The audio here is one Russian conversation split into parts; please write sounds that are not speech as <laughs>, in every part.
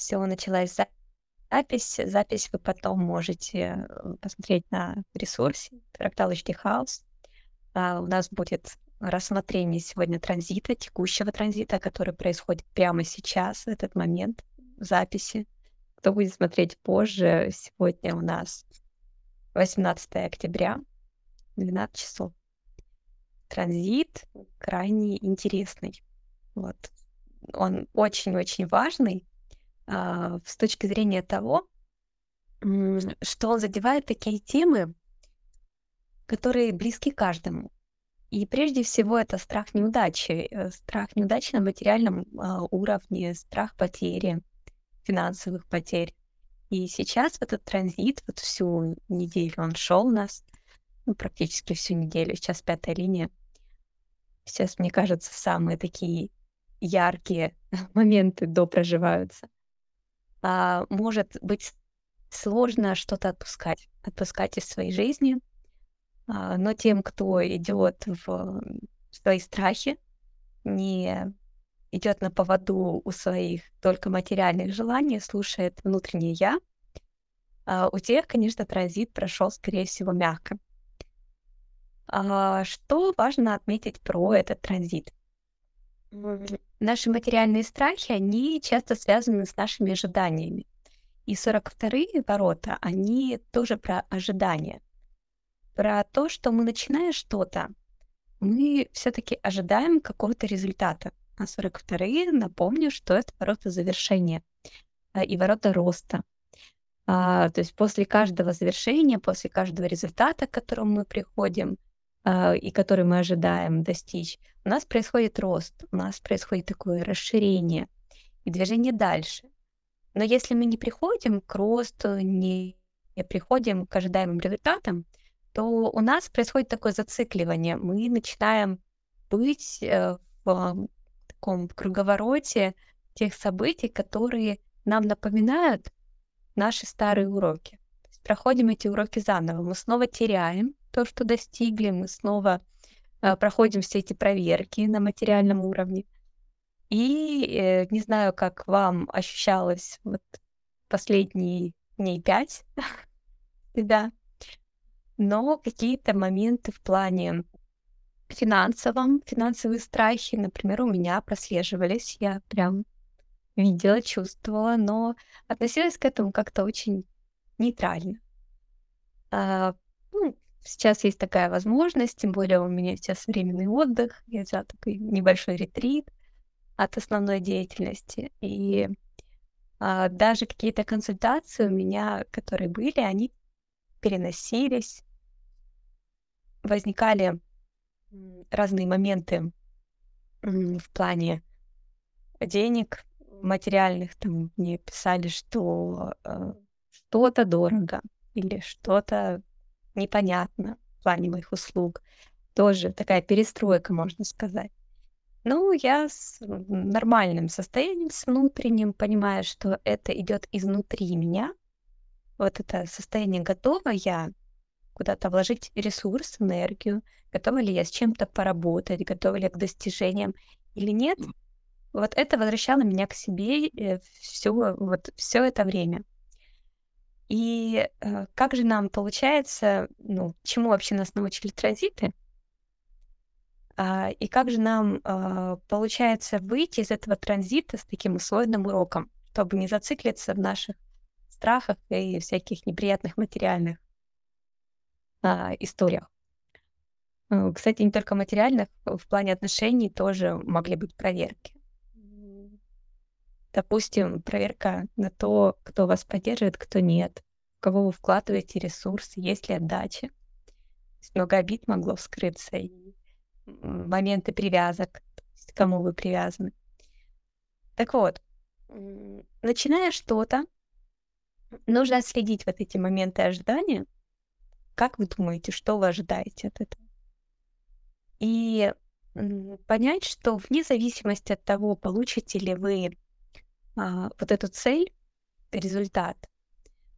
все, началась запись. Запись вы потом можете э, посмотреть на ресурсе HD House. А, у нас будет рассмотрение сегодня транзита, текущего транзита, который происходит прямо сейчас, в этот момент записи. Кто будет смотреть позже, сегодня у нас 18 октября, 12 часов. Транзит крайне интересный. Вот. Он очень-очень важный с точки зрения того, что он задевает такие темы, которые близки каждому. И прежде всего это страх неудачи, э, страх неудачи на материальном а, уровне, страх потери, финансовых потерь. И сейчас этот транзит, вот всю неделю он шел у нас, ну, практически всю неделю, сейчас пятая линия. Сейчас, мне кажется, самые такие яркие <laughs> моменты до проживаются. А, может быть сложно что-то отпускать, отпускать из своей жизни, а, но тем, кто идет в свои страхи, не идет на поводу у своих только материальных желаний, слушает внутреннее я, а у тех, конечно, транзит прошел, скорее всего, мягко. А что важно отметить про этот транзит? Наши материальные страхи, они часто связаны с нашими ожиданиями. И 42-е ворота, они тоже про ожидания. Про то, что мы начиная что-то, мы все-таки ожидаем какого-то результата. А 42-е, напомню, что это ворота завершения а, и ворота роста. А, то есть после каждого завершения, после каждого результата, к которому мы приходим а, и который мы ожидаем достичь, у нас происходит рост, у нас происходит такое расширение и движение дальше. Но если мы не приходим к росту, не, приходим к ожидаемым результатам, то у нас происходит такое зацикливание. Мы начинаем быть э, в таком круговороте тех событий, которые нам напоминают наши старые уроки. Проходим эти уроки заново, мы снова теряем то, что достигли, мы снова э, проходим все эти проверки на материальном уровне. И э, не знаю, как вам ощущалось вот последние дней пять, <laughs> да, но какие-то моменты в плане финансовом, финансовые страхи, например, у меня прослеживались. Я прям видела, чувствовала, но относилась к этому как-то очень нейтрально. А, ну, сейчас есть такая возможность, тем более у меня сейчас временный отдых, я взяла такой небольшой ретрит от основной деятельности. И а, даже какие-то консультации у меня, которые были, они переносились, возникали разные моменты в плане денег, материальных. Там мне писали, что э, что-то дорого или что-то непонятно в плане моих услуг. Тоже такая перестройка, можно сказать. Ну, я с нормальным состоянием, с внутренним, понимая, что это идет изнутри меня. Вот это состояние готова я куда-то вложить ресурс, энергию, готова ли я с чем-то поработать, готова ли я к достижениям или нет. Вот это возвращало меня к себе э, все, вот, все это время. И э, как же нам получается, ну, чему вообще нас научили транзиты? А, и как же нам а, получается выйти из этого транзита с таким условным уроком, чтобы не зациклиться в наших страхах и всяких неприятных материальных а, историях. Э, кстати, не только материальных, в плане отношений тоже могли быть проверки. Допустим, проверка на то, кто вас поддерживает, кто нет, кого вы вкладываете ресурсы, есть ли отдача. Много обид могло вскрыться, и моменты привязок, к кому вы привязаны. Так вот, начиная что-то, нужно отследить вот эти моменты ожидания, как вы думаете, что вы ожидаете от этого? И понять, что вне зависимости от того, получите ли вы а, вот эту цель, результат,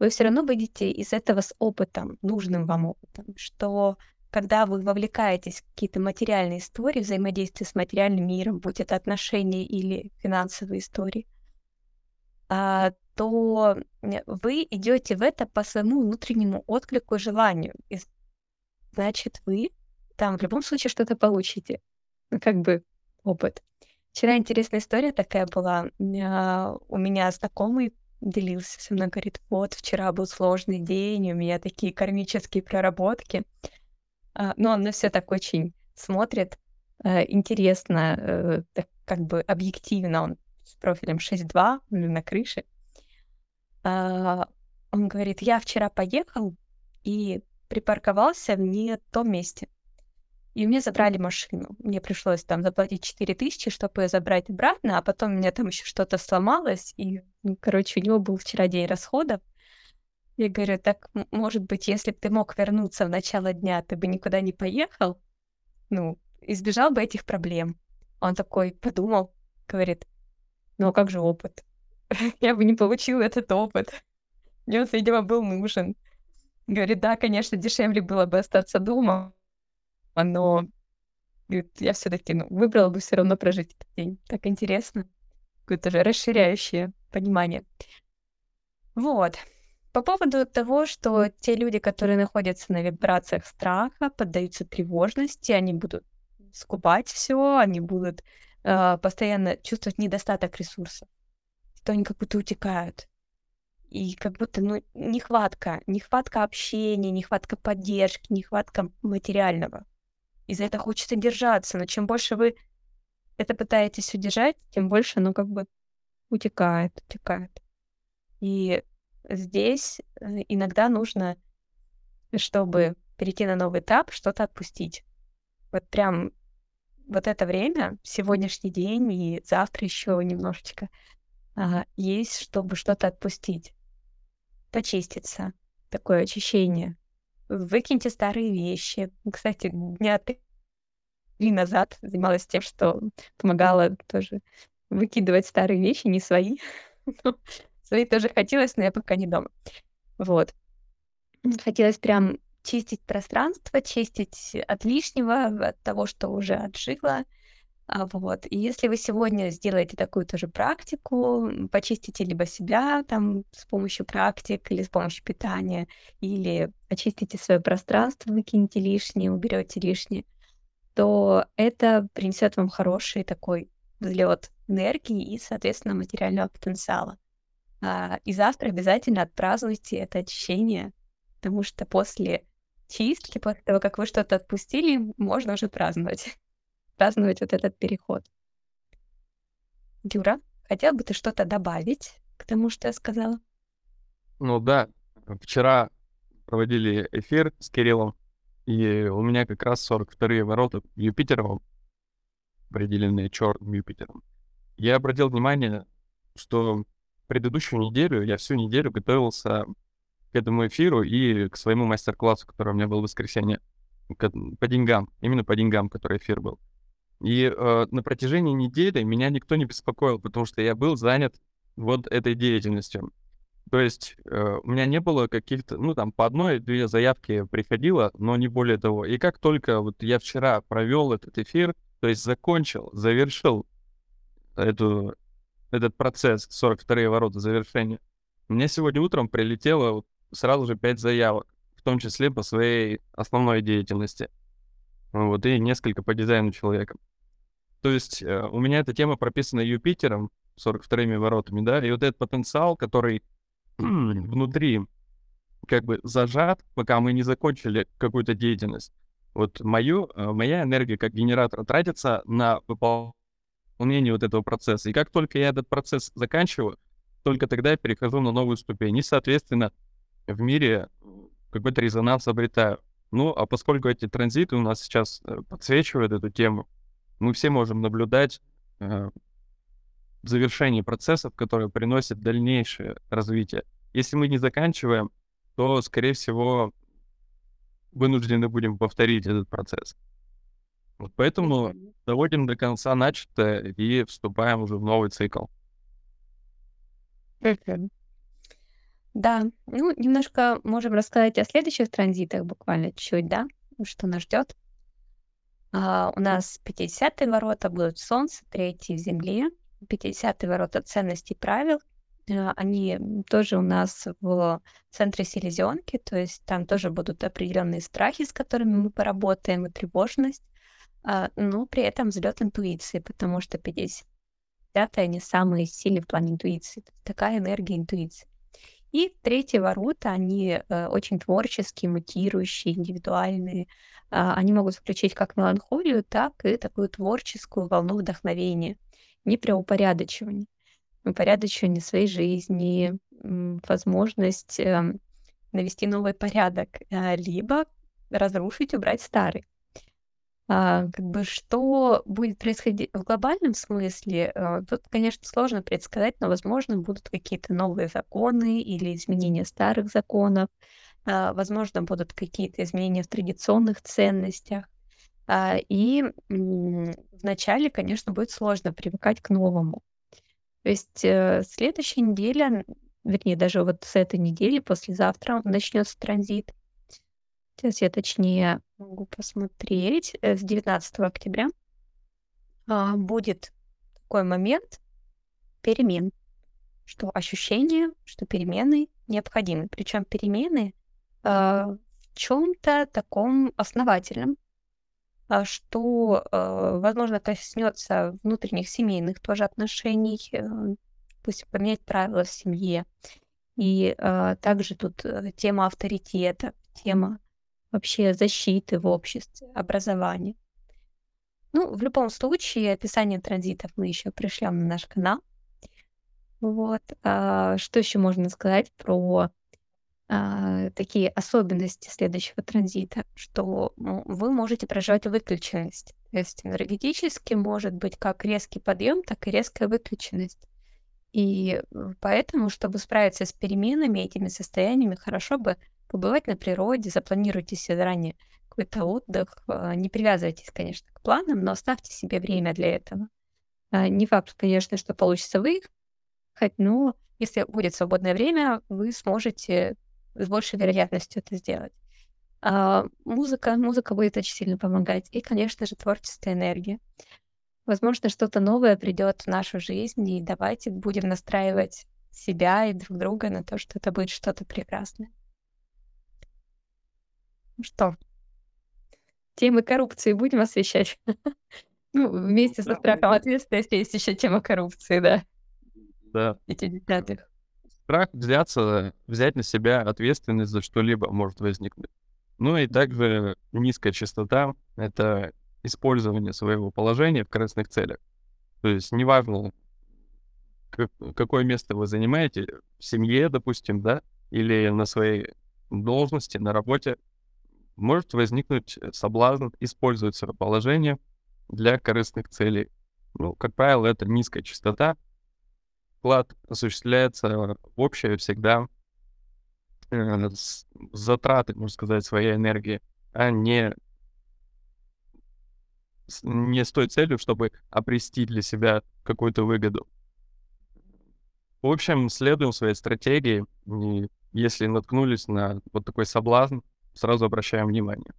вы все равно выйдете из этого с опытом, нужным вам опытом, что когда вы вовлекаетесь в какие-то материальные истории, взаимодействие с материальным миром, будь это отношения или финансовые истории, а, то вы идете в это по своему внутреннему отклику и желанию. И значит, вы там в любом случае что-то получите. Ну, как бы опыт. Вчера интересная история такая была. Меня, у меня знакомый делился со мной, говорит, вот, вчера был сложный день, у меня такие кармические проработки. А, но он на все так очень смотрит, э, интересно, э, как бы объективно, он с профилем 6.2 на крыше. А, он говорит, я вчера поехал и припарковался в не том месте. И мне забрали машину. Мне пришлось там заплатить 4 тысячи, чтобы ее забрать обратно, а потом у меня там еще что-то сломалось, и, короче, у него был вчера день расходов. Я говорю, так, может быть, если бы ты мог вернуться в начало дня, ты бы никуда не поехал, ну, избежал бы этих проблем. Он такой подумал, говорит, ну а как же опыт? <laughs> Я бы не получил этот опыт. Мне он, видимо, был нужен. Говорит, да, конечно, дешевле было бы остаться дома, но говорит, я все-таки ну, выбрала бы все равно прожить этот день. Так интересно. Какое-то же расширяющее понимание. Вот. По поводу того, что те люди, которые находятся на вибрациях страха, поддаются тревожности, они будут скупать все, они будут э, постоянно чувствовать недостаток ресурсов, что они как будто утекают. И как будто, ну, нехватка, нехватка общения, нехватка поддержки, нехватка материального. И за это хочется держаться, но чем больше вы это пытаетесь удержать, тем больше оно как бы утекает, утекает. И здесь э, иногда нужно, чтобы перейти на новый этап, что-то отпустить. Вот прям вот это время, сегодняшний день и завтра еще немножечко, а, есть, чтобы что-то отпустить почиститься. Такое очищение. Выкиньте старые вещи. Кстати, дня три назад занималась тем, что помогала тоже выкидывать старые вещи, не свои. <laughs> свои тоже хотелось, но я пока не дома. Вот. Хотелось прям чистить пространство, чистить от лишнего, от того, что уже отжило, вот. И если вы сегодня сделаете такую тоже практику, почистите либо себя там с помощью практик или с помощью питания, или очистите свое пространство, выкинете лишнее, уберете лишнее, то это принесет вам хороший такой взлет энергии и, соответственно, материального потенциала. А, и завтра обязательно отпразднуйте это очищение, потому что после чистки, после того, как вы что-то отпустили, можно уже праздновать праздновать вот этот переход. Юра, хотел бы ты что-то добавить к тому, что я сказала? Ну да, вчера проводили эфир с Кириллом, и у меня как раз 42-е ворота Юпитером, определенные черным Юпитером. Я обратил внимание, что предыдущую неделю, я всю неделю готовился к этому эфиру и к своему мастер-классу, который у меня был в воскресенье, по деньгам, именно по деньгам, который эфир был. И э, на протяжении недели меня никто не беспокоил, потому что я был занят вот этой деятельностью. То есть э, у меня не было каких-то, ну там по одной-две заявки приходило, но не более того. И как только вот я вчера провел этот эфир, то есть закончил, завершил эту, этот процесс, 42-е ворота завершения, мне сегодня утром прилетело сразу же 5 заявок, в том числе по своей основной деятельности. Вот, и несколько по дизайну человека. То есть э, у меня эта тема прописана Юпитером, 42-ми воротами, да, и вот этот потенциал, который <clears throat> внутри как бы зажат, пока мы не закончили какую-то деятельность. Вот мою, э, моя энергия как генератор тратится на выполнение вот этого процесса. И как только я этот процесс заканчиваю, только тогда я перехожу на новую ступень. И, соответственно, в мире какой-то резонанс обретаю. Ну, а поскольку эти транзиты у нас сейчас э, подсвечивают эту тему, мы все можем наблюдать э, завершение процессов, которые приносят дальнейшее развитие. Если мы не заканчиваем, то, скорее всего, вынуждены будем повторить этот процесс. Вот поэтому доводим до конца начатое и вступаем уже в новый цикл. Да, ну, немножко можем рассказать о следующих транзитах буквально чуть-чуть, да, что нас ждет. А, у нас 50-е ворота будут Солнце, третьи в Земле. 50-е ворота ценностей правил. э, они тоже у нас в центре селезенки, то есть там тоже будут определенные страхи, с которыми мы поработаем, и тревожность, а, но при этом взлет интуиции, потому что 50 они самые сильные в плане интуиции. Такая энергия интуиции. И третьи ворота, они э, очень творческие, мутирующие, индивидуальные. А, они могут включить как меланхолию, так и такую творческую волну вдохновения, не. Упорядочивание своей жизни, возможность э, навести новый порядок, э, либо разрушить, убрать старый. А, как бы что будет происходить в глобальном смысле, а, тут, конечно, сложно предсказать, но, возможно, будут какие-то новые законы или изменения старых законов, а, возможно, будут какие-то изменения в традиционных ценностях. А, и м, вначале, конечно, будет сложно привыкать к новому. То есть э, следующая неделя, вернее, даже вот с этой недели, послезавтра начнется транзит. Сейчас я точнее могу посмотреть. Э, с 19 октября а, будет такой момент перемен, что ощущение, что перемены необходимы. Причем перемены а, в чем-то таком основательном, а, что, а, возможно, коснется внутренних семейных тоже отношений, э, пусть поменять правила в семье. И а, также тут э, тема авторитета, тема вообще защиты в обществе, образования. Ну, в любом случае, описание транзитов мы еще пришлем на наш канал. Вот. А, что еще можно сказать про а, такие особенности следующего транзита, что ну, вы можете проживать выключенность. То есть энергетически может быть как резкий подъем, так и резкая выключенность. И поэтому, чтобы справиться с переменами, этими состояниями, хорошо бы побывать на природе, запланируйте себе заранее какой-то отдых. А, не привязывайтесь, конечно, к планам, но оставьте себе время для этого. А, не факт, конечно, что получится выехать, но если будет свободное время, вы сможете с большей вероятностью это сделать. А, музыка, музыка будет очень сильно помогать. И, конечно же, творческая энергия. Возможно, что-то новое придет в нашу жизнь, и давайте будем настраивать себя и друг друга на то, что это будет что-то прекрасное. Ну что, темы коррупции будем освещать? <laughs> Ну, вместе со страхом ответственности есть еще тема коррупции, да. Да. Пятидесятых. Страх взяться, взять на себя ответственность за что-либо может возникнуть. Ну и также низкая частота — это использование своего положения в корыстных целях. То есть неважно, как, какое место вы занимаете, в семье, допустим, да, или на своей должности, на работе, может возникнуть э, соблазн использовать свое положение для корыстных целей. Ну, как правило, это низкая частота. Вклад осуществляется общее всегда э, с затраты, можно сказать, своей энергии, а не с, не с той целью, чтобы обрести для себя какую-то выгоду. В общем, следуем своей стратегии, и если наткнулись на вот такой соблазн, сразу обращаем внимание.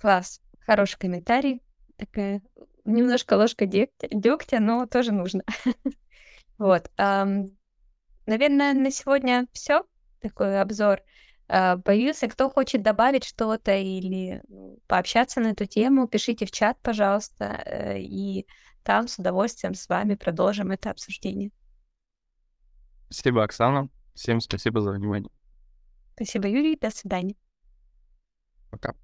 Класс. Хороший комментарий. Такая немножко ложка дегтя, дегтя но тоже нужно. <laughs> вот. наверное, на сегодня все. Такой обзор а, появился. Кто хочет добавить что-то или ну, пообщаться на эту тему, пишите в чат, пожалуйста, э, и там с удовольствием с вами продолжим это обсуждение. Спасибо, Оксана. Всем спасибо за внимание. Спасибо, Юрий. До свидания. Пока.